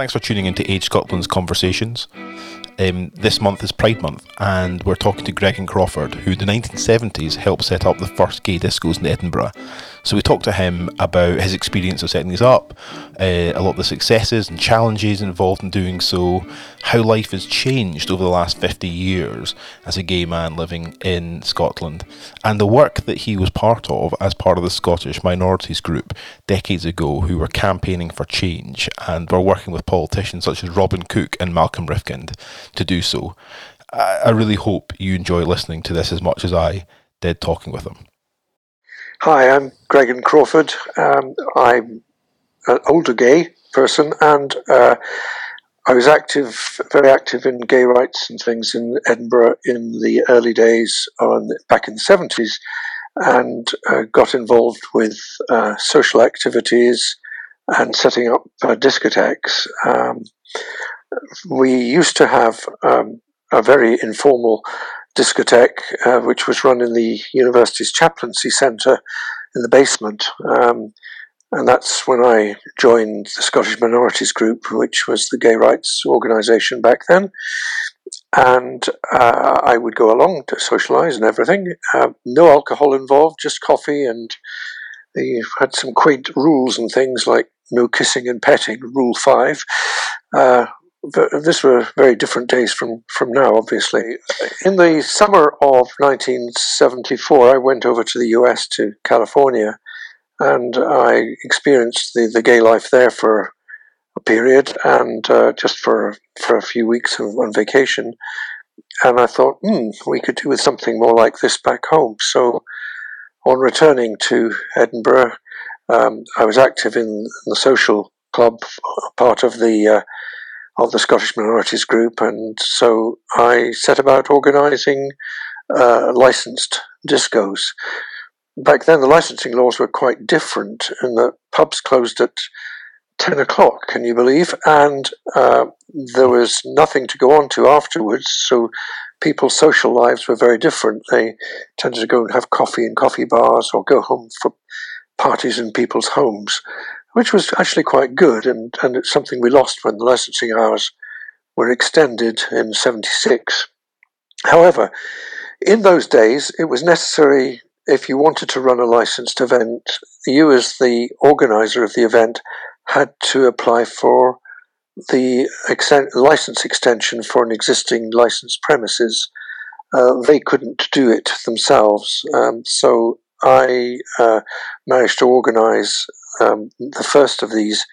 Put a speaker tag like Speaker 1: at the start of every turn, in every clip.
Speaker 1: Thanks for tuning into Age Scotland's Conversations. Um, this month is Pride Month, and we're talking to Gregan Crawford, who in the 1970s helped set up the first gay discos in Edinburgh. So we talked to him about his experience of setting these up, uh, a lot of the successes and challenges involved in doing so, how life has changed over the last 50 years as a gay man living in Scotland, and the work that he was part of as part of the Scottish minorities group decades ago who were campaigning for change and were working with politicians such as Robin Cook and Malcolm Rifkind to do so. I, I really hope you enjoy listening to this as much as I did talking with him.
Speaker 2: Hi, I'm Gregan Crawford. Um, I'm an older gay person, and uh, I was active, very active in gay rights and things in Edinburgh in the early days, on, back in the 70s, and uh, got involved with uh, social activities and setting up uh, discotheques. Um, we used to have um, a very informal discotheque, uh, which was run in the university's chaplaincy centre in the basement. Um, and that's when I joined the Scottish Minorities Group, which was the gay rights organisation back then. And uh, I would go along to socialise and everything. Uh, no alcohol involved, just coffee. And they had some quaint rules and things like no kissing and petting, Rule 5. Uh, this were very different days from, from now, obviously. In the summer of 1974, I went over to the US to California and I experienced the, the gay life there for a period and uh, just for, for a few weeks on vacation. And I thought, hmm, we could do with something more like this back home. So on returning to Edinburgh, um, I was active in the social club, part of the uh, of the Scottish Minorities Group, and so I set about organising uh, licensed discos. Back then, the licensing laws were quite different, and the pubs closed at 10 o'clock, can you believe? And uh, there was nothing to go on to afterwards, so people's social lives were very different. They tended to go and have coffee in coffee bars or go home for parties in people's homes which was actually quite good, and, and it's something we lost when the licensing hours were extended in 76. However, in those days, it was necessary, if you wanted to run a licensed event, you, as the organizer of the event, had to apply for the license extension for an existing licensed premises. Uh, they couldn't do it themselves, um, so I uh, managed to organise um, the first of these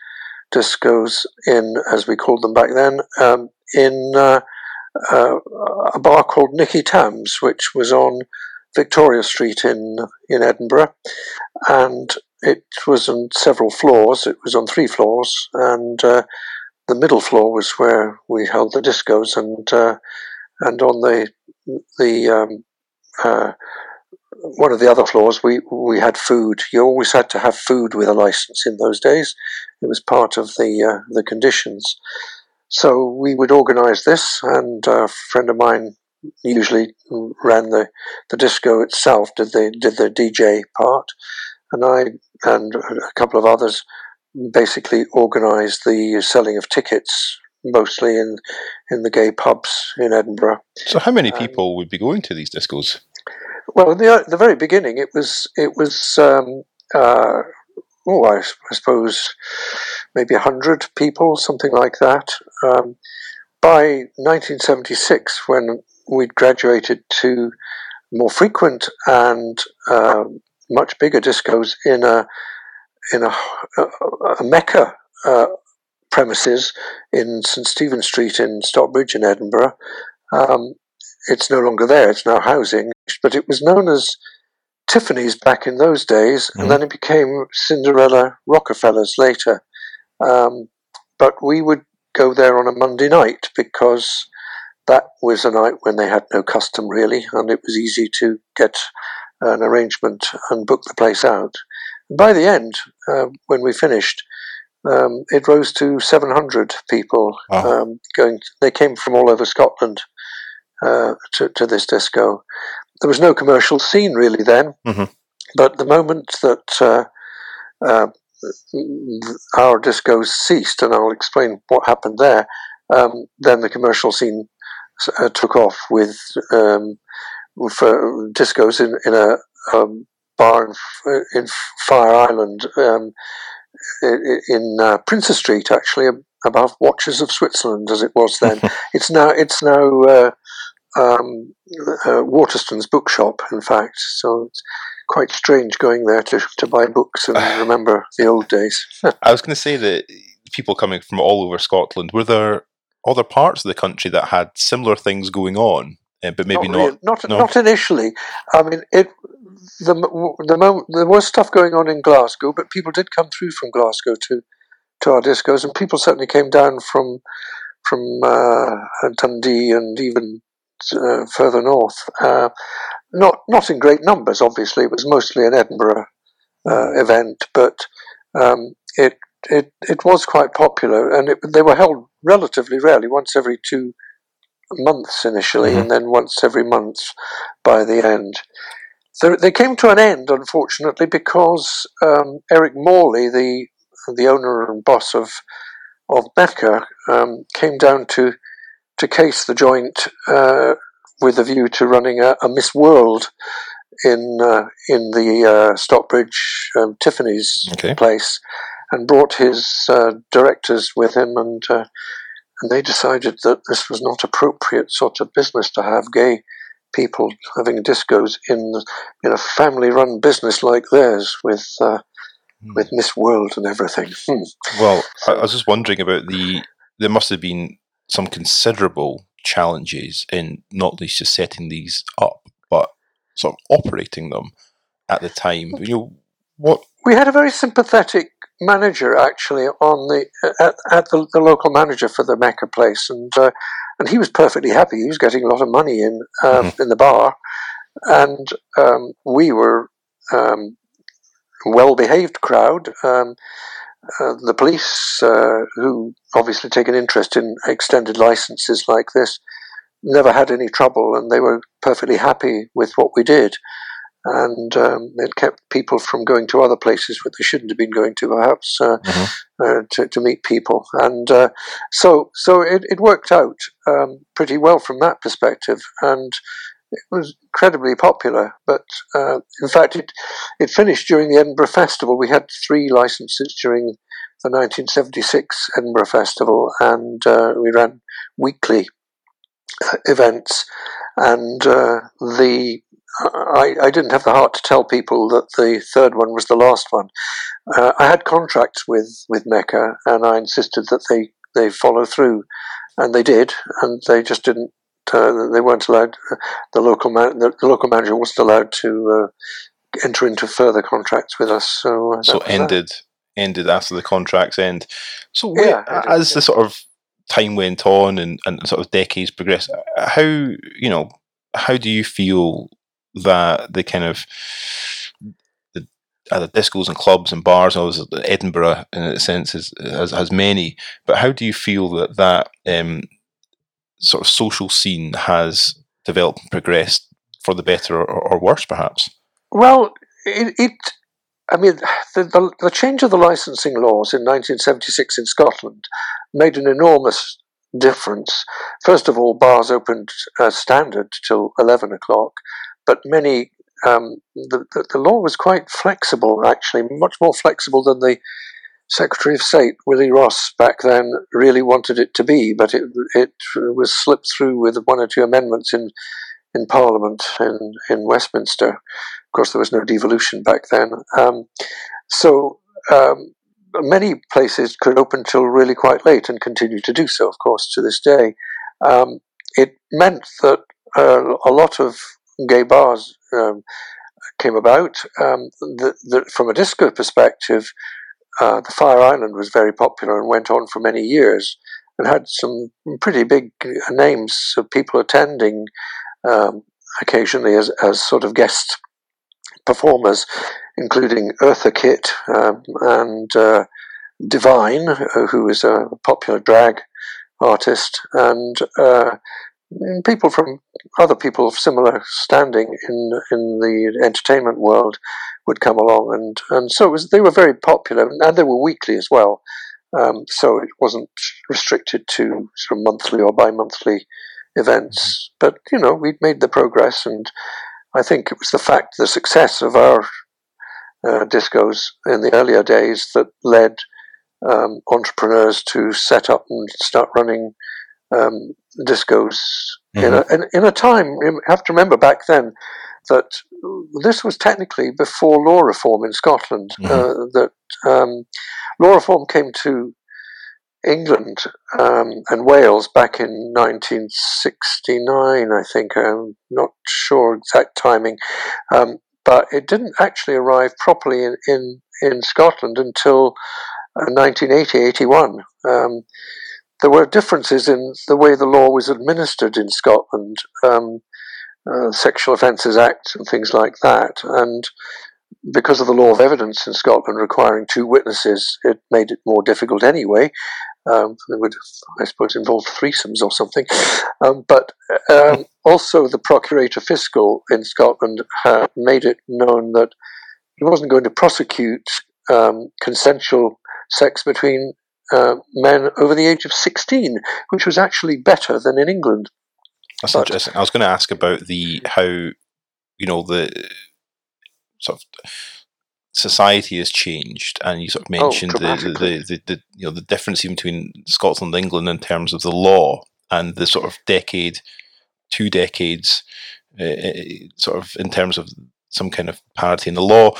Speaker 2: discos in, as we called them back then, um, in uh, uh, a bar called Nicky Tam's, which was on Victoria Street in in Edinburgh, and it was on several floors. It was on three floors, and uh, the middle floor was where we held the discos, and uh, and on the the um, uh, one of the other floors, we we had food. You always had to have food with a license in those days. It was part of the uh, the conditions. So we would organise this, and a friend of mine usually ran the, the disco itself, did the did the DJ part, and I and a couple of others basically organised the selling of tickets, mostly in in the gay pubs in Edinburgh.
Speaker 1: So, how many people um, would be going to these discos?
Speaker 2: Well, in the, the very beginning, it was it was um, uh, oh, I, I, suppose maybe hundred people, something like that. Um, by 1976, when we'd graduated to more frequent and uh, much bigger discos in a in a, a, a mecca uh, premises in St Stephen Street in Stockbridge in Edinburgh. Um, it's no longer there, it's now housing, but it was known as Tiffany's back in those days, mm-hmm. and then it became Cinderella Rockefellers later. Um, but we would go there on a Monday night because that was a night when they had no custom really, and it was easy to get an arrangement and book the place out. And by the end, uh, when we finished, um, it rose to 700 people um, going. They came from all over Scotland uh, to, to, this disco. There was no commercial scene really then, mm-hmm. but the moment that uh, uh, our discos ceased, and I'll explain what happened there. Um, then the commercial scene uh, took off with um, for discos in in a um, bar in, in, Fire Island um, in uh, Princes Street, actually above Watches of Switzerland, as it was then. it's now it's now uh, um, uh, Waterstone's bookshop, in fact. So it's quite strange going there to, to buy books and remember the old days.
Speaker 1: I was going to say that people coming from all over Scotland were there other parts of the country that had similar things going on, uh, but maybe not.
Speaker 2: Really, not, no? not initially. I mean, it the the moment there was stuff going on in Glasgow, but people did come through from Glasgow to to our discos, and people certainly came down from from uh, Dundee and even uh, further north. Uh, not not in great numbers, obviously. It was mostly an Edinburgh uh, event, but um, it it it was quite popular, and it, they were held relatively rarely, once every two months initially, mm-hmm. and then once every month by the end. So they came to an end, unfortunately, because um, Eric Morley, the the owner and boss of of Mecca, um, came down to to case the joint uh, with a view to running a, a Miss World in uh, in the uh, Stockbridge um, Tiffany's okay. place, and brought his uh, directors with him, and uh, and they decided that this was not appropriate sort of business to have gay people having discos in in a family-run business like theirs with. Uh, hmm. with Miss World and everything. Hmm.
Speaker 1: Well, I was just wondering about the. There must have been some considerable challenges in not least just setting these up, but sort of operating them at the time. You know, what
Speaker 2: we had a very sympathetic manager actually on the at, at the, the, local manager for the Mecca place, and uh, and he was perfectly happy. He was getting a lot of money in um, mm-hmm. in the bar, and um, we were um, well behaved crowd. Uh, the police, uh, who obviously take an interest in extended licenses like this, never had any trouble and they were perfectly happy with what we did. And um, it kept people from going to other places where they shouldn't have been going to, perhaps, uh, mm-hmm. uh, to, to, meet people. And uh, so, so it, it worked out um, pretty well from that perspective. And it was incredibly popular. But uh, in fact, it it finished during the Edinburgh Festival. We had three licenses during the 1976 Edinburgh Festival, and uh, we ran weekly uh, events. And uh, the I, I, didn't have the heart to tell people that the third one was the last one. Uh, I had contracts with, with Mecca, and I insisted that they, they follow through, and they did, and they just didn't uh, they weren't allowed. The local man, the, the, local manager wasn't allowed to uh, enter into further contracts with us. So
Speaker 1: uh, so ended that. ended after the contracts end. So yeah, as the sort of time went on and, and sort of decades progressed, how you know how do you feel that the kind of the other discos and clubs and bars, obviously Edinburgh in a sense is, has, has many, but how do you feel that that um, sort of social scene has developed and progressed for the better or, or worse, perhaps?
Speaker 2: Well, it, it I mean, the, the, the, change of the licensing laws in 1976 in Scotland made an enormous difference. First of all, bars opened uh, standard till 11 o'clock, but many, um, the, the, the, law was quite flexible, actually, much more flexible than the Secretary of State Willie Ross back then really wanted it to be, but it it was slipped through with one or two amendments in in Parliament in in Westminster. Of course, there was no devolution back then, um, so. Um, many places could open till really quite late and continue to do so, of course, to this day. Um, it meant that uh, a lot of gay bars um, came about. Um, from a disco perspective, uh, the Fire Island was very popular and went on for many years and had some pretty big names of people attending um, occasionally as, as sort of guest performers, including Eartha Kitt um, and uh, Divine, uh, who is a popular drag artist, and uh, people from other people of similar standing in in the entertainment world would come along, and and so was, they were very popular, and they were weekly as well. Um, so it wasn't restricted to sort of monthly or bi-monthly events. Mm-hmm. But you know, we'd made the progress, and I think it was the fact, the success of our uh, discos in the earlier days that led um, entrepreneurs to set up and start running um, discos mm-hmm. in, a, in, in, a time. You have to remember back then that this was technically before law reform in Scotland. Mm-hmm. Uh, that um, law reform came to England um, and Wales back in 1969, I think. I'm not sure exact timing, um, but it didn't actually arrive properly in, in, in Scotland until 1980 uh, 81. Um, there were differences in the way the law was administered in Scotland, um, uh, Sexual Offences Act and things like that. And because of the law of evidence in Scotland requiring two witnesses, it made it more difficult anyway. Um, they would, I suppose, involve threesomes or something. Um, but um, also, the Procurator Fiscal in Scotland uh, made it known that he wasn't going to prosecute um, consensual sex between uh, men over the age of 16, which was actually better than in England.
Speaker 1: That's but, interesting. I was going to ask about the how you know the sort of society has changed, and you sort of oh, mentioned oh, the, the, the, the, you know the difference between Scotland and England in terms of the law and the sort of decade, two decades, uh, sort of in terms of some kind of parity in the law.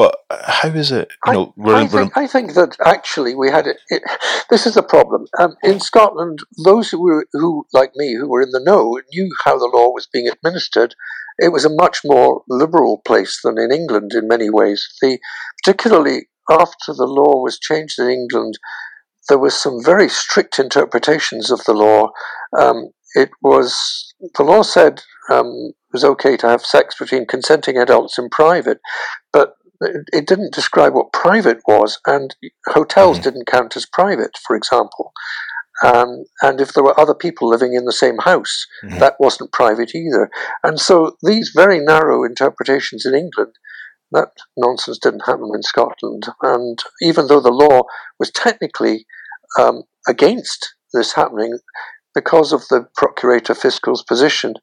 Speaker 1: But how is it? You know,
Speaker 2: I, we're, I, think, I, think, that actually we had it. it this is a problem um, in Scotland. Those who were who, like me, who were in the know, knew how the law was being administered. It was a much more liberal place than in England in many ways. The particularly after the law was changed in England, there was some very strict interpretations of the law. Um, it was the law said um, it was okay to have sex between consenting adults in private, but it didn't describe what private was, and hotels mm-hmm. didn't count as private, for example. Um, and if there were other people living in the same house, mm-hmm. that wasn't private either. And so these very narrow interpretations in England, that nonsense didn't happen in Scotland. And even though the law was technically um, against this happening, because of the procurator fiscal's position,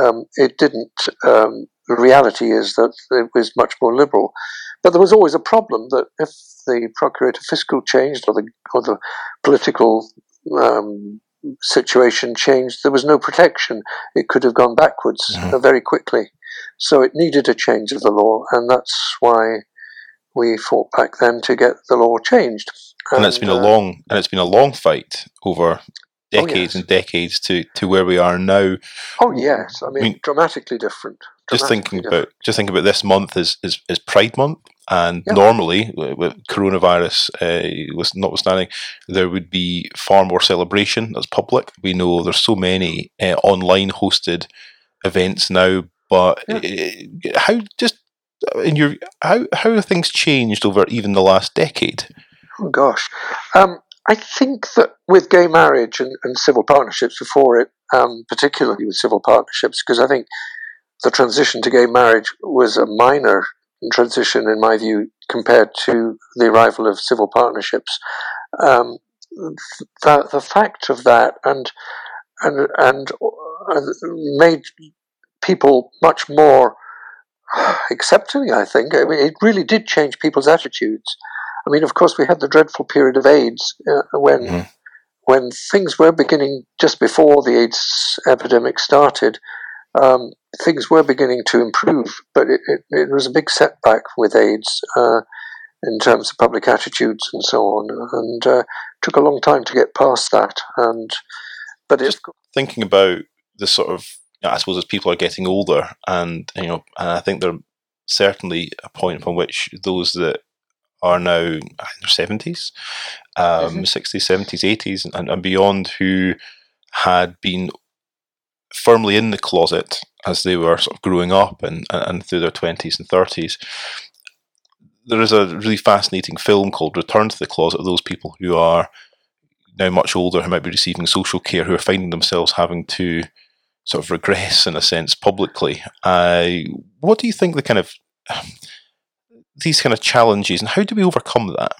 Speaker 2: um, it didn't um, the reality is that it was much more liberal. But there was always a problem that if the procurator fiscal changed or the, or the political um, situation changed, there was no protection. It could have gone backwards mm-hmm. very quickly. So it needed a change of the law, and that's why we fought back then to get the law changed.
Speaker 1: And, and it's been uh, a long and it's been a long fight over decades oh, yes. and decades to, to where we are now.
Speaker 2: Oh yes, I mean, I mean dramatically different.
Speaker 1: Just thinking different. about just thinking about this month is is, is Pride Month, and yeah. normally with coronavirus uh, was notwithstanding, there would be far more celebration that's public. We know there's so many uh, online hosted events now, but yeah. uh, how just in your how how have things changed over even the last decade?
Speaker 2: Oh gosh. Um, I think that with gay marriage and, and civil partnerships before it, um, particularly with civil partnerships, because I think the transition to gay marriage was a minor transition, in my view, compared to the arrival of civil partnerships. Um, the, the fact of that and and and uh, made people much more accepting. I think I mean, it really did change people's attitudes. I mean, of course, we had the dreadful period of AIDS uh, when mm-hmm. when things were beginning just before the AIDS epidemic started. Um, things were beginning to improve, but it, it, it was a big setback with AIDS uh, in terms of public attitudes and so on, and uh, took a long time to get past that. And but
Speaker 1: just thinking about the sort of, you know, I suppose, as people are getting older, and you know, and I think there's certainly a point upon which those that are now in their seventies, um, 60s, 70s, 80s, and, and beyond who had been firmly in the closet as they were sort of growing up and, and through their 20s and 30s. There is a really fascinating film called Return to the Closet of those people who are now much older, who might be receiving social care, who are finding themselves having to sort of regress in a sense publicly. Uh, what do you think the kind of these kind of challenges and how do we overcome that?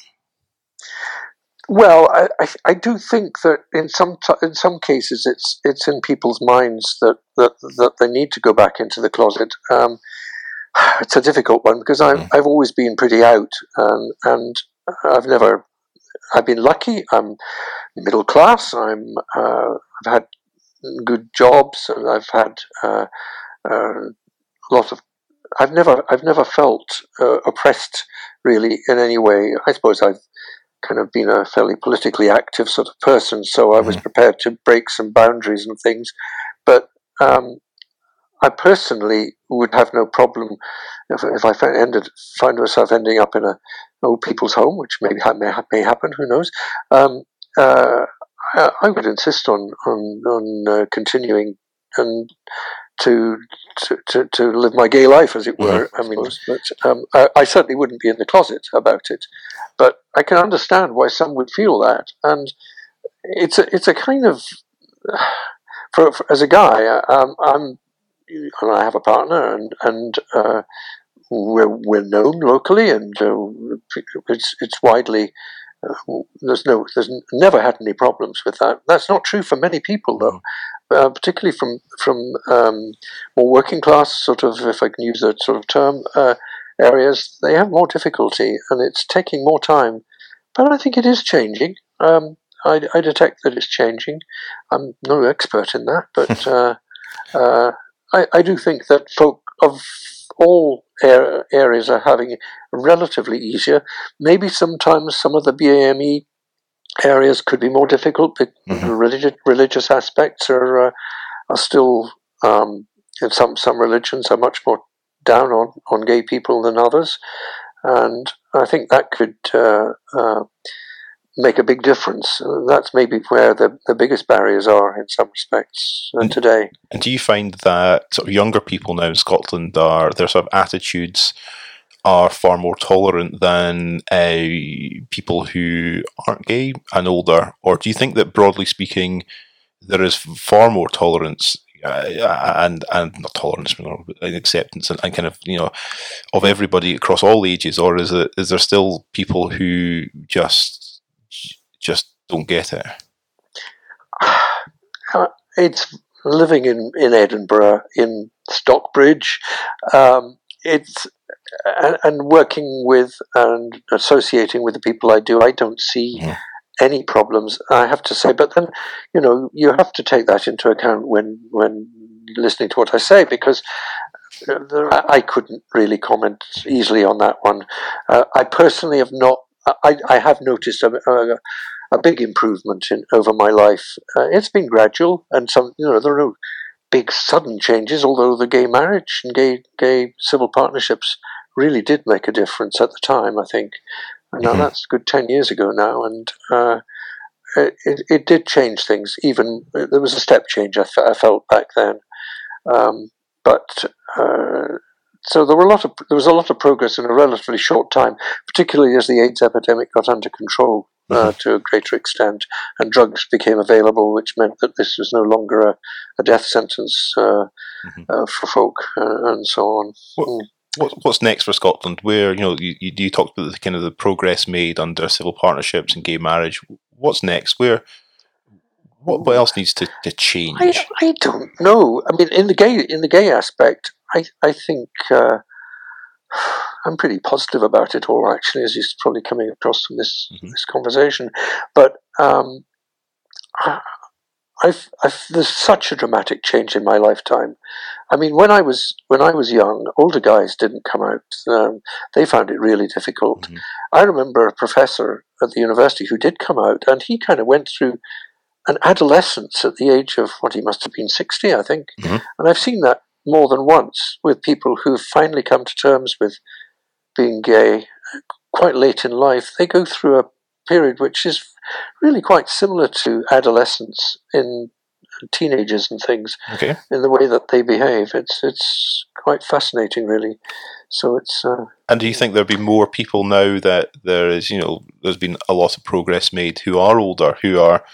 Speaker 2: Well, I, I, I do think that in some t- in some cases it's it's in people's minds that, that that they need to go back into the closet. Um, it's a difficult one because I've mm. I've always been pretty out and and I've never I've been lucky. I'm middle class. I'm uh, I've had good jobs and I've had uh, uh, a lot of. I've never I've never felt uh, oppressed really in any way. I suppose I've kind of been a fairly politically active sort of person, so I was mm-hmm. prepared to break some boundaries and things. But um, I personally would have no problem if, if I ended, find myself ending up in a old people's home, which maybe may, may happen. Who knows? Um, uh, I, I, would insist on on, on uh, continuing and to, to, to, to, live my gay life, as it were. Mm-hmm, I mean, but, um, I, I, certainly wouldn't be in the closet about it, but I can understand why some would feel that, and it's a it's a kind of for, for as a guy, um, I'm and I have a partner, and and uh, we're we're known locally, and uh, it's it's widely. Uh, there's no, there's never had any problems with that. That's not true for many people, though. Uh, particularly from from um, more working class sort of, if I can use that sort of term, uh, areas, they have more difficulty, and it's taking more time. But I think it is changing. Um, I, I, detect that it's changing. I'm no expert in that, but uh, uh, I, I, do think that folk of all areas are having relatively easier. Maybe sometimes some of the BAME areas could be more difficult. But mm-hmm. religious religious aspects are uh, are still um, in some some religions are much more down on, on gay people than others, and I think that could uh, uh, make a big difference. That's maybe where the, the biggest barriers are in some respects uh,
Speaker 1: and,
Speaker 2: today.
Speaker 1: And do you find that sort of younger people now in Scotland are their sort of attitudes are far more tolerant than uh, people who aren't gay and older, or do you think that broadly speaking, there is far more tolerance uh, and and not tolerance, but acceptance and, and, kind of you know of everybody across all ages, or is it is there still people who just just don't get it?
Speaker 2: It's living in in Edinburgh in Stockbridge. Um, it's and, and, working with and associating with the people I do, I don't see yeah. any problems. I have to say, but then you know you have to take that into account when when listening to what I say because. Uh, I couldn't really comment easily on that one. Uh, I personally have not. I, I have noticed a, a, a, big improvement in over my life. Uh, it's been gradual, and some you know there are no big sudden changes. Although the gay marriage and gay gay civil partnerships really did make a difference at the time. I think. Now mm-hmm. that's good ten years ago now, and uh, it, it did change things. Even there was a step change I, f- I felt back then, um, but uh, so there were a lot of there was a lot of progress in a relatively short time, particularly as the AIDS epidemic got under control uh, mm-hmm. to a greater extent, and drugs became available, which meant that this was no longer a, a death sentence uh, mm-hmm. Uh, for folk uh, and so on.
Speaker 1: What, mm what, what's next for Scotland? Where you know you, you talked about the kind of the progress made under civil partnerships and gay marriage. What's next? Where what, what else needs to, to change?
Speaker 2: I, I don't know. I mean, in the gay in the gay aspect, I I think uh, I'm pretty positive about it all. Actually, as you're probably coming across from this mm-hmm. this conversation, but um, I've, I've, there's such a dramatic change in my lifetime. I mean, when I was when I was young, older guys didn't come out. Um, they found it really difficult. Mm-hmm. I remember a professor at the university who did come out, and he kind of went through an adolescence at the age of what he must have been sixty, I think. Mm-hmm. And I've seen that more than once with people who've finally come to terms with being gay quite late in life. They go through a period which is really quite similar to adolescence in teenagers and things
Speaker 1: okay.
Speaker 2: in the way that they behave. It's it's quite fascinating, really. So it's. Uh,
Speaker 1: and do you think there'll be more people now that there is, you know, there's been a lot of progress made who are older, who are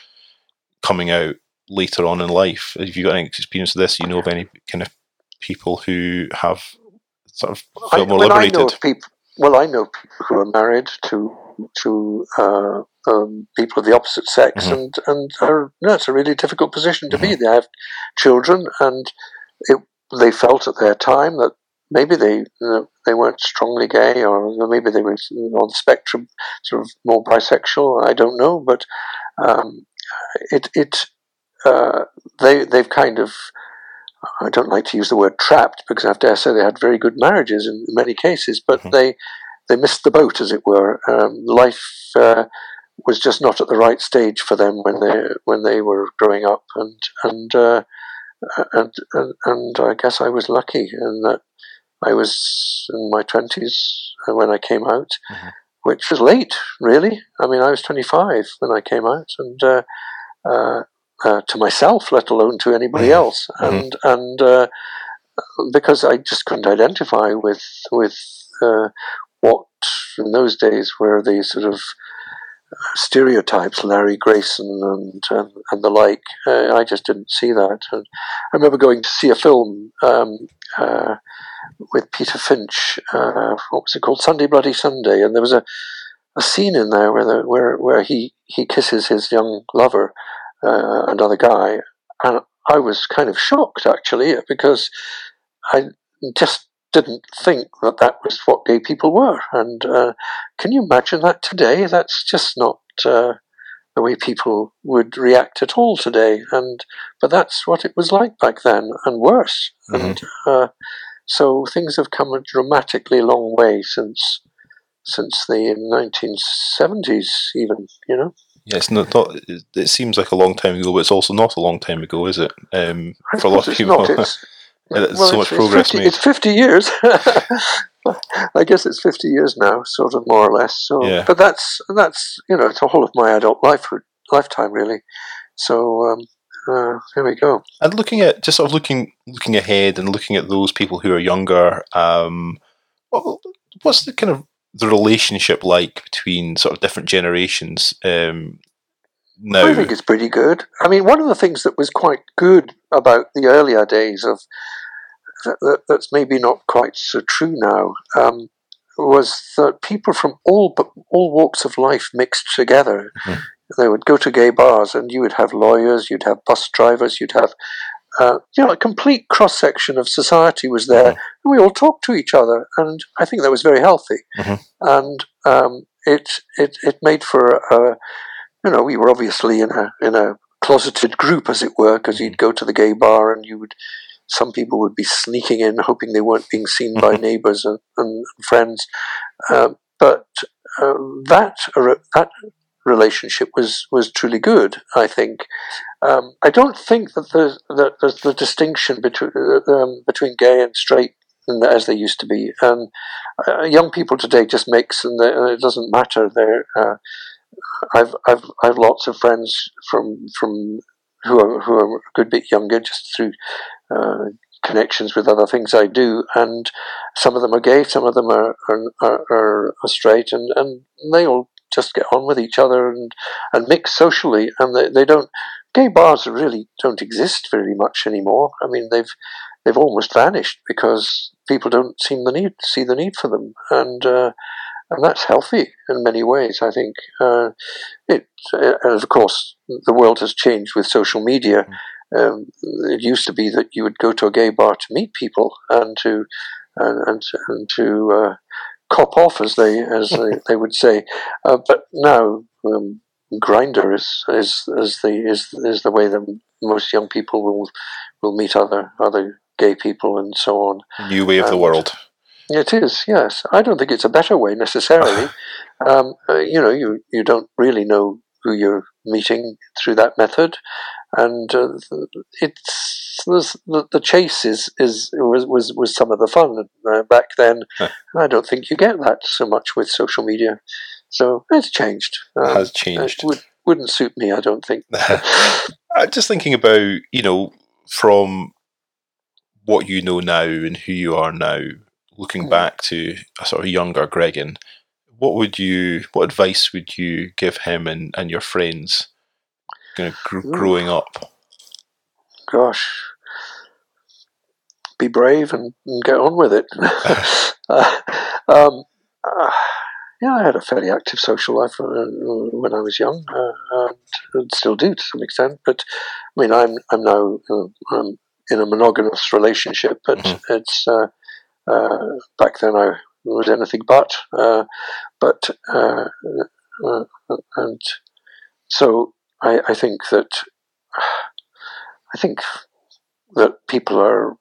Speaker 1: coming out later on in life? Have you got any experience of this? You know of any kind of people who have sort of felt more liberated?
Speaker 2: I know people, well, I know people who are married to to uh, um, people of the opposite sex, mm-hmm. and and are, no, it's a really difficult position to mm-hmm. be. They have children, and it, they felt at their time that maybe they you know, they weren't strongly gay, or maybe they were on the spectrum, sort of more bisexual. I don't know, but um, it it uh, they they've kind of I don't like to use the word trapped because I dare say they had very good marriages in many cases, but mm-hmm. they they missed the boat, as it were. Um, life uh, was just not at the right stage for them when they when they were growing up, and and uh, and, and, and I guess I was lucky in that I was in my twenties when I came out, mm-hmm. which was late, really. I mean, I was twenty five when I came out, and uh, uh, uh, to myself, let alone to anybody mm-hmm. else, mm-hmm. and and uh, because I just couldn't identify with with uh, what in those days were the sort of stereotypes, Larry Grayson and and, and the like. Uh, I just didn't see that. And I remember going to see a film um, uh, with Peter Finch. Uh, what was it called? Sunday Bloody Sunday, and there was a, a scene in there where the, where where he he kisses his young lover, uh, another guy, and I was kind of shocked actually because I just didn't think that that was what gay people were. And uh, can you imagine that today? That's just not uh, the way people would react at all today. And but that's what it was like back then, and worse. Mm-hmm. And uh, so things have come a dramatically long way since since the 1970s, even. You know.
Speaker 1: Yeah, it's not, not, It seems like a long time ago, but it's also not a long time ago, is it? Um, for a lot of people.
Speaker 2: It's, well, so much progress 50, made. It's 50 years. I guess it's 50 years now, sort of more or less. So, yeah. but that's that's you know, it's the whole of my adult life lifetime really. So um, uh, here we go.
Speaker 1: And looking at just sort of looking looking ahead and looking at those people who are younger, um, what, what's the kind of the relationship like between sort of different generations um, now?
Speaker 2: I think it's pretty good. I mean, one of the things that was quite good about the earlier days of that, that's maybe not quite so true now um, was that people from all all walks of life mixed together. Mm-hmm. They would go to gay bars, and you would have lawyers, you'd have bus drivers, you'd have uh, you know a complete cross section of society was there, mm-hmm. and we all talked to each other, and I think that was very healthy, mm-hmm. and um, it it it made for a, you know we were obviously in a in a closeted group as it were because you'd mm-hmm. go to the gay bar and you would some people would be sneaking in, hoping they weren't being seen by mm-hmm. neighbours and, and, friends. Uh, but uh, that that relationship was was truly good. I think. Um, I don't think that the that the, the distinction between uh, um, between gay and straight as they used to be. Um, uh, young people today just mix, and it doesn't matter. They're, uh, I've I've I've lots of friends from from who are who are a good bit younger, just through uh, connections with other things I do, and some of them are gay, some of them are are, are, straight, and, and they all just get on with each other and, and mix socially, and they, they don't. Gay bars really don't exist very much anymore. I mean, they've they've almost vanished because people don't seem the need see the need for them, and uh, and that's healthy in many ways. I think uh, it, uh, and of course, the world has changed with social media. Mm. Um, it used to be that you would go to a gay bar to meet people and to and and, and to uh, cop off, as they as they, they would say. Uh, but now, um, Grindr is is is the is is the way that most young people will will meet other other gay people and so on.
Speaker 1: New way of and the world.
Speaker 2: It is, yes. I don't think it's a better way necessarily. um, uh, you know, you you don't really know who you're meeting through that method, and uh, it's the, the chase is, is was, was was some of the fun uh, back then. I don't think you get that so much with social media. So it's changed.
Speaker 1: Um, it has changed.
Speaker 2: It would, wouldn't suit me, I don't think.
Speaker 1: I'm just thinking about you know from what you know now and who you are now, looking back to a sort of younger Gregan. What would you? What advice would you give him and, and your friends? you know, gr- growing up?
Speaker 2: gosh, be brave and, and get on with it. uh, um, uh, yeah, I had a fairly active social life uh, when I was young, uh, and still do to some extent. But I mean, I'm I'm now uh, I'm in a monogamous relationship, but mm-hmm. it's uh, back then I was anything but. but and so I, I think that I think that people are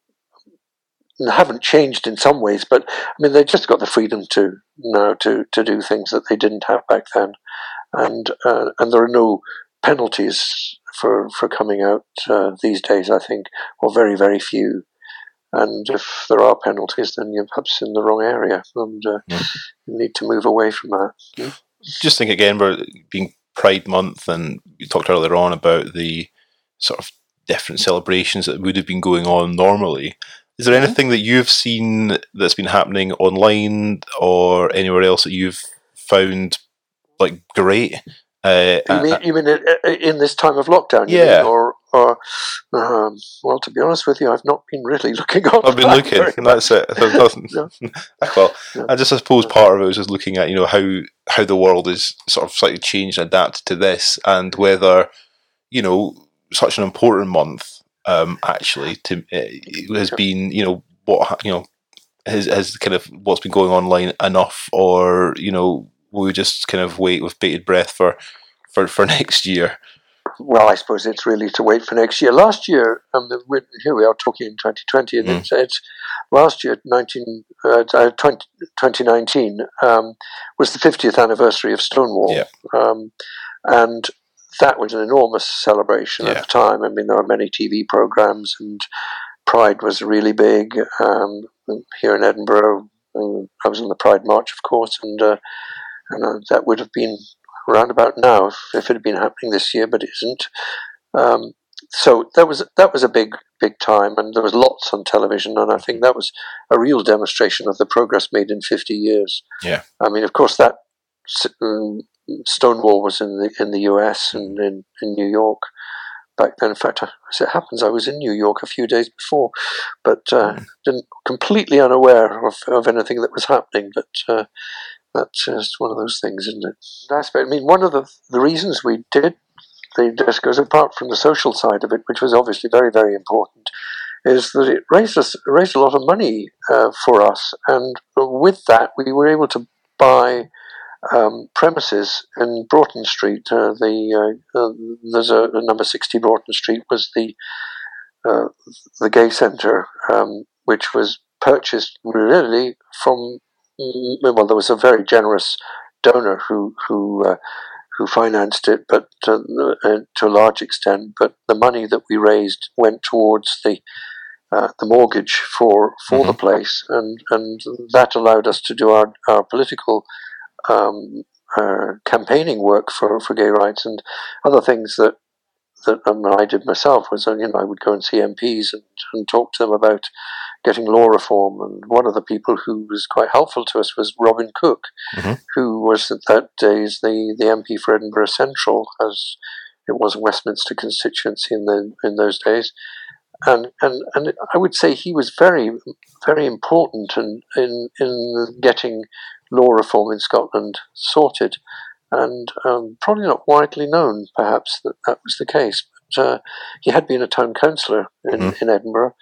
Speaker 2: haven't changed in some ways, but I mean they've just got the freedom to now to to do things that they didn't have back then, and uh, and there are no penalties for for coming out uh, these days. I think, or very very few. And if there are penalties, then you're perhaps in the wrong area, and uh, yeah. you need to move away from that. Yeah?
Speaker 1: Just think again, we're being Pride Month, and you talked earlier on about the sort of different celebrations that would have been going on normally. Is there mm-hmm. anything that you've seen that's been happening online or anywhere else that you've found like great?
Speaker 2: Uh, you mean, uh, you mean in this time of lockdown?
Speaker 1: yeah.
Speaker 2: Mean, or, um, well, to be honest with you, I've not been really looking on.
Speaker 1: I've been looking, and that's it. well. I just I suppose part of it was just looking at you know how how the world is sort of slightly changed and adapted to this, and whether you know such an important month um, actually to uh, has been you know what you know has has kind of what's been going online enough, or you know we just kind of wait with bated breath for for for next year.
Speaker 2: Well, I suppose it's really to wait for next year. Last year, um, here we are talking in 2020, and mm. it's, it's, last year, 19, uh, 20, 2019, um, was the 50th anniversary of Stonewall.
Speaker 1: Yeah.
Speaker 2: Um, and that was an enormous celebration yeah. at the time. I mean, there were many TV programs, and Pride was really big um, here in Edinburgh. I was in the Pride March, of course, and uh, and uh, that would have been around about now if, if, it had been happening this year, but it isn't. Um, so that was that was a big big time, and there was lots on television, and I think that was a real demonstration of the progress made in fifty years.
Speaker 1: Yeah,
Speaker 2: I mean, of course, that um, Stonewall was in the in the U.S. and in, in New York back then. In fact, as it happens, I was in New York a few days before, but uh, mm. didn't completely unaware of, of anything that was happening. But uh, that's just one of those things, isn't it? Aspect. I mean, one of the the reasons we did the discos, apart from the social side of it, which was obviously very very important, is that it raised us raised a lot of money uh, for us, and with that we were able to buy um, premises in Broughton Street. Uh, the uh, uh, there's a, a, number sixty Broughton Street was the uh, the gay centre, um, which was purchased really from. Well, there was a very generous donor who who uh, who financed it, but uh, to a large extent. But the money that we raised went towards the uh, the mortgage for for mm-hmm. the place, and and that allowed us to do our our political um, uh, campaigning work for, for gay rights and other things that that um, I did myself was uh, you know I would go and see MPs and, and talk to them about getting law reform. And one of the people who was quite helpful to us was Robin Cook mm-hmm. who was at that days the, the MP for Edinburgh Central as it was Westminster constituency in the in those days. And and and I would say he was very very important in in, in getting law reform in Scotland sorted, and um, probably not widely known, perhaps, that that was the case. But uh, he had been a town councillor in, mm-hmm. in Edinburgh,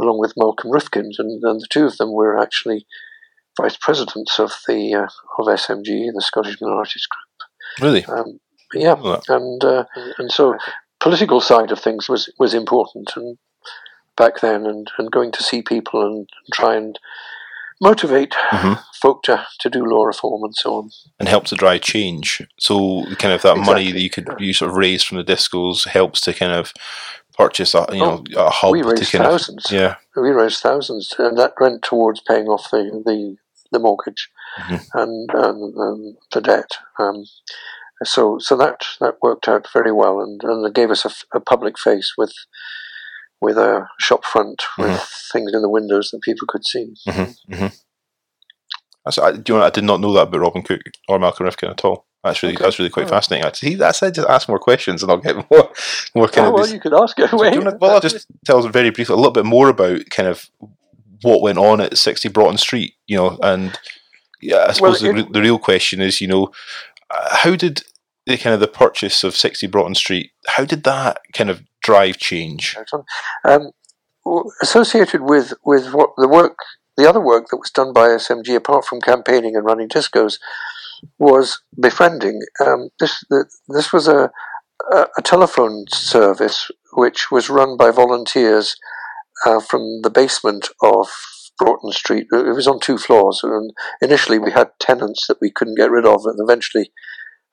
Speaker 2: along with Malcolm Rifkind, and, and, the two of them were actually vice presidents of the uh, of SMG, the Scottish Minorities Group.
Speaker 1: Really?
Speaker 2: Um, yeah, and uh, and so political side of things was was important, and back then, and, and going to see people and, and try and motivate mm-hmm. folk to, to do law reform and so on.
Speaker 1: And help to drive change. So kind of that exactly. money that you could you sort of raise from the discos helps to kind of purchase a you know oh, a hub.
Speaker 2: We raised thousands.
Speaker 1: Of, yeah,
Speaker 2: we raised thousands, and that went towards paying off the the, the mortgage mm-hmm. and, and, and, the debt. Um, so so that that worked out very well, and and it gave us a, a public face with with a shop front with mm-hmm. things in the windows that people could see.
Speaker 1: Mm-hmm. Mm-hmm. I, do you know, I did not know that about Robin Cook or Malcolm Rifkind at all. That's really
Speaker 2: Okay.
Speaker 1: that's really quite
Speaker 2: Oh.
Speaker 1: fascinating. Actually, I said just ask more questions and I'll get more more kind
Speaker 2: Oh,
Speaker 1: of.
Speaker 2: well,
Speaker 1: this-
Speaker 2: you could ask it away.
Speaker 1: do well, I'll just tell us very briefly a little bit more about kind of what went on at 60 Broughton Street, you know, and yeah, I suppose the,
Speaker 2: it-
Speaker 1: the real question is, you know, uh, how did the kind of the purchase of 60 Broughton Street, how did that kind of drive change?
Speaker 2: Um, associated with, with what the work, the other work that was done by SMG, apart from campaigning and running discos, was befriending. Um, this the, this was a, a a telephone service which was run by volunteers uh, from the basement of Broughton Street. It was on two floors, and initially we had tenants that we couldn't get rid of, and eventually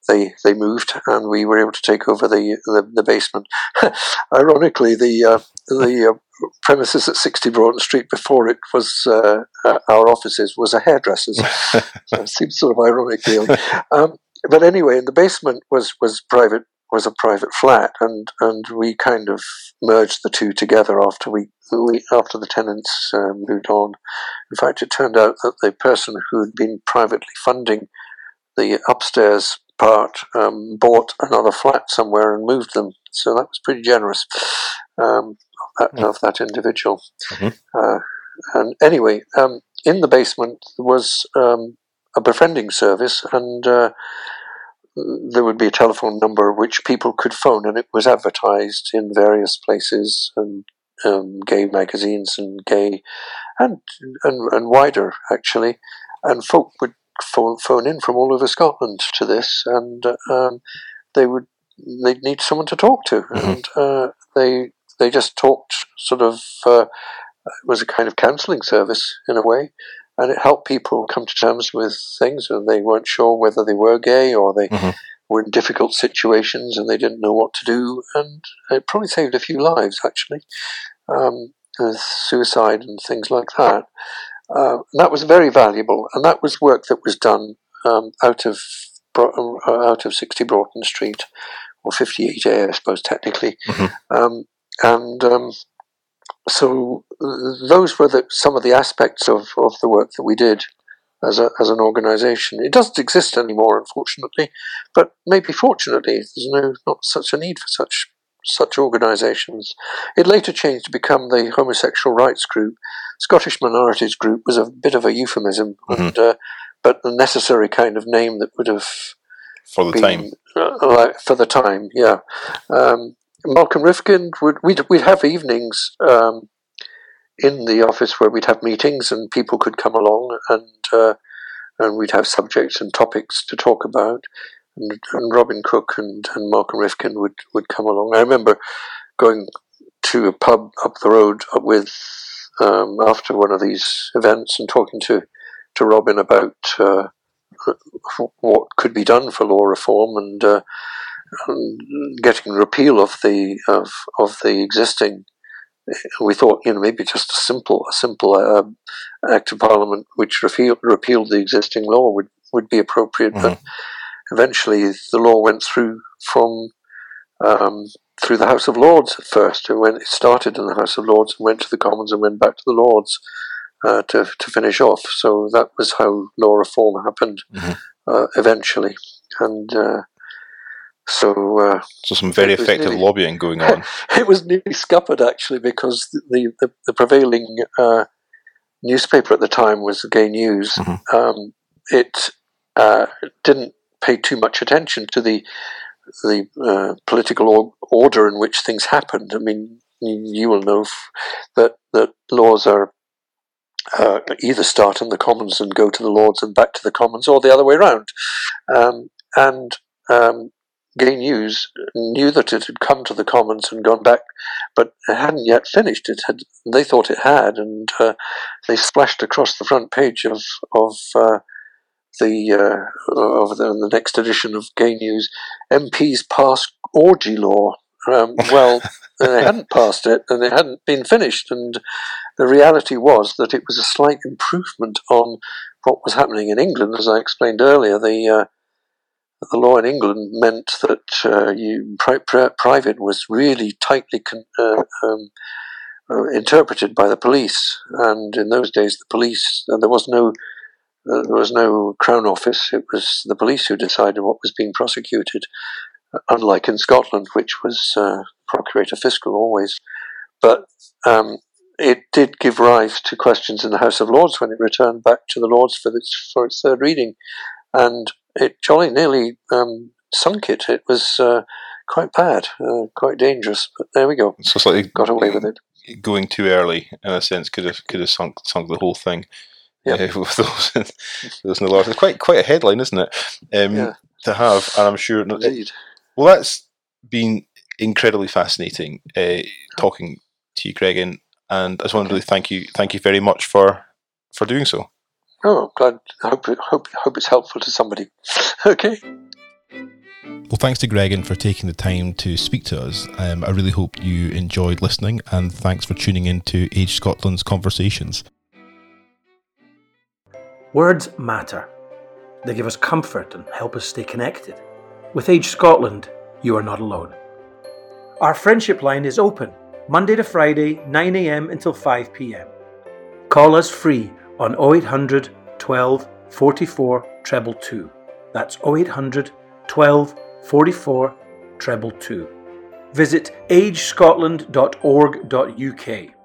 Speaker 2: they they moved, and we were able to take over the the, the basement. Ironically, the uh, the uh, premises at 60 Broughton Street before it was uh, uh, our offices was a hairdresser's. so it seems sort of ironic, really. Um, but anyway, in the basement was was private was a private flat, and and we kind of merged the two together after we. We, after the tenants uh, moved on, in fact, it turned out that the person who had been privately funding the upstairs part um, bought another flat somewhere and moved them. So that was pretty generous um, of, that,
Speaker 1: Mm.
Speaker 2: of that individual.
Speaker 1: Mhm.
Speaker 2: Uh, and anyway, um, in the basement was um, a befriending service, and uh, there would be a telephone number which people could phone, and it was advertised in various places and um, gay magazines and gay and, and and wider actually, and folk would phone, phone in from all over Scotland to this, and uh, um, they would they'd need someone to talk to,
Speaker 1: Mhm.
Speaker 2: and uh, they they just talked sort of uh, it was a kind of counselling service in a way, and it helped people come to terms with things, and they weren't sure whether they were gay or they
Speaker 1: Mhm.
Speaker 2: were in difficult situations and they didn't know what to do, and it probably saved a few lives actually, um, suicide and things like that. Uh, that was very valuable, and that was work that was done um, out of uh, out of 60 Broughton Street, or 58A, I suppose technically,
Speaker 1: Mhm.
Speaker 2: um, and um, so uh, those were the, some of the aspects of, of the work that we did as a, as an organisation. It doesn't exist anymore, unfortunately, but maybe fortunately, there's no not such a need for such such organisations. It later changed to become the homosexual rights group. Scottish minorities group was a bit of a euphemism, and uh, but the necessary kind of name that would have
Speaker 1: For the
Speaker 2: been,
Speaker 1: time.
Speaker 2: uh, like, for the time, yeah. Um, Malcolm Rifkind would we'd, we'd have evenings um, in the office where we'd have meetings and people could come along and uh, and we'd have subjects and topics to talk about. And, Robin Cook and, and Malcolm Rifkind would, would come along. I remember going to a pub up the road with um, after one of these events and talking to to Robin about uh, what could be done for law reform and, uh, and getting repeal of the of of the existing. We thought, you know, maybe just a simple a simple uh, act of parliament which repeal, repealed the existing law would, would be appropriate, but eventually the law went through from um, through the House of Lords at first. It went it started in the House of Lords and went to the Commons and went back to the Lords uh, to to finish off. So that was how law reform happened
Speaker 1: Mhm.
Speaker 2: uh, eventually, and uh, so uh,
Speaker 1: So some very effective
Speaker 2: nearly-
Speaker 1: lobbying going on.
Speaker 2: it was nearly scuppered actually because the the, the prevailing uh, newspaper at the time was the Gay News.
Speaker 1: Mhm.
Speaker 2: Um, it uh, didn't pay too much attention to the the uh, political or- order in which things happened. I mean, you, will know f- that that laws are. Uh, either start in the Commons and go to the Lords and back to the Commons, or the other way round. Um, and um, Gay News knew that it had come to the Commons and gone back, but it hadn't yet finished. It had they thought it had, and uh, they splashed across the front page of of uh, the uh, of the, the next edition of Gay News. MPs pass orgy law. Um, well, they hadn't passed it, and it hadn't been finished. And the reality was that it was a slight improvement on what was happening in England, as I explained earlier. The uh, the law in England meant that uh, you pri- pri- private was really tightly con- uh, um, uh, interpreted by the police, and in those days the police uh, there was no there was no Crown Office, it was the police who decided what was being prosecuted, unlike in Scotland, which was uh, Procurator Fiscal always. But um, it did give rise to questions in the House of Lords when it returned back to the Lords for its, for its third reading. And it jolly nearly um, sunk it. It was uh, quite bad, uh, quite dangerous. But there we go.
Speaker 1: So slightly
Speaker 2: got away with it.
Speaker 1: Going too early, in a sense, could have could have sunk sunk the whole thing.
Speaker 2: Yeah,
Speaker 1: uh, with those, those in the Lords. It's quite quite a headline, isn't it? Um,
Speaker 2: Yeah.
Speaker 1: To have, and I'm sure.
Speaker 2: Indeed.
Speaker 1: Well, that's been incredibly fascinating uh, talking to you, Gregan, and I just want to really thank you, thank you very much for for doing so.
Speaker 2: Oh, glad. Hope hope hope it's helpful to somebody. okay.
Speaker 1: Well, thanks to Gregan for taking the time to speak to us. Um, I really hope you enjoyed listening, and thanks for tuning in to Age Scotland's conversations.
Speaker 3: Words matter. They give us comfort and help us stay connected. With Age Scotland, you are not alone. Our friendship line is open Monday to Friday, 9am until 5pm. Call us free on 0800 12 44 treble 2. That's 0800 12 44 treble 2. Visit agescotland.org.uk.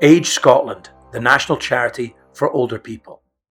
Speaker 3: Age Scotland, the national charity for older people.